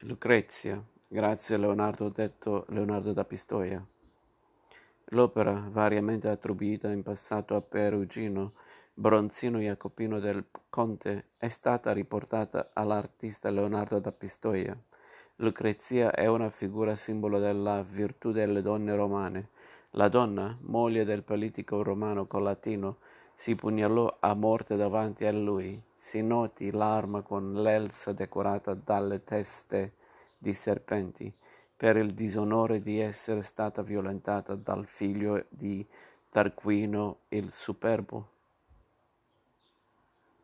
Lucrezia, grazie a Leonardo detto Leonardo da Pistoia. L'opera, variamente attribuita in passato a Perugino, Bronzino Jacopino del Conte, è stata riportata all'artista Leonardo da Pistoia. Lucrezia è una figura simbolo della virtù delle donne romane. La donna, moglie del politico romano Collatino, si pugnalò a morte davanti a lui. Si noti l'arma con l'elsa decorata dalle teste di serpenti, per il disonore di essere stata violentata dal figlio di Tarquino il Superbo.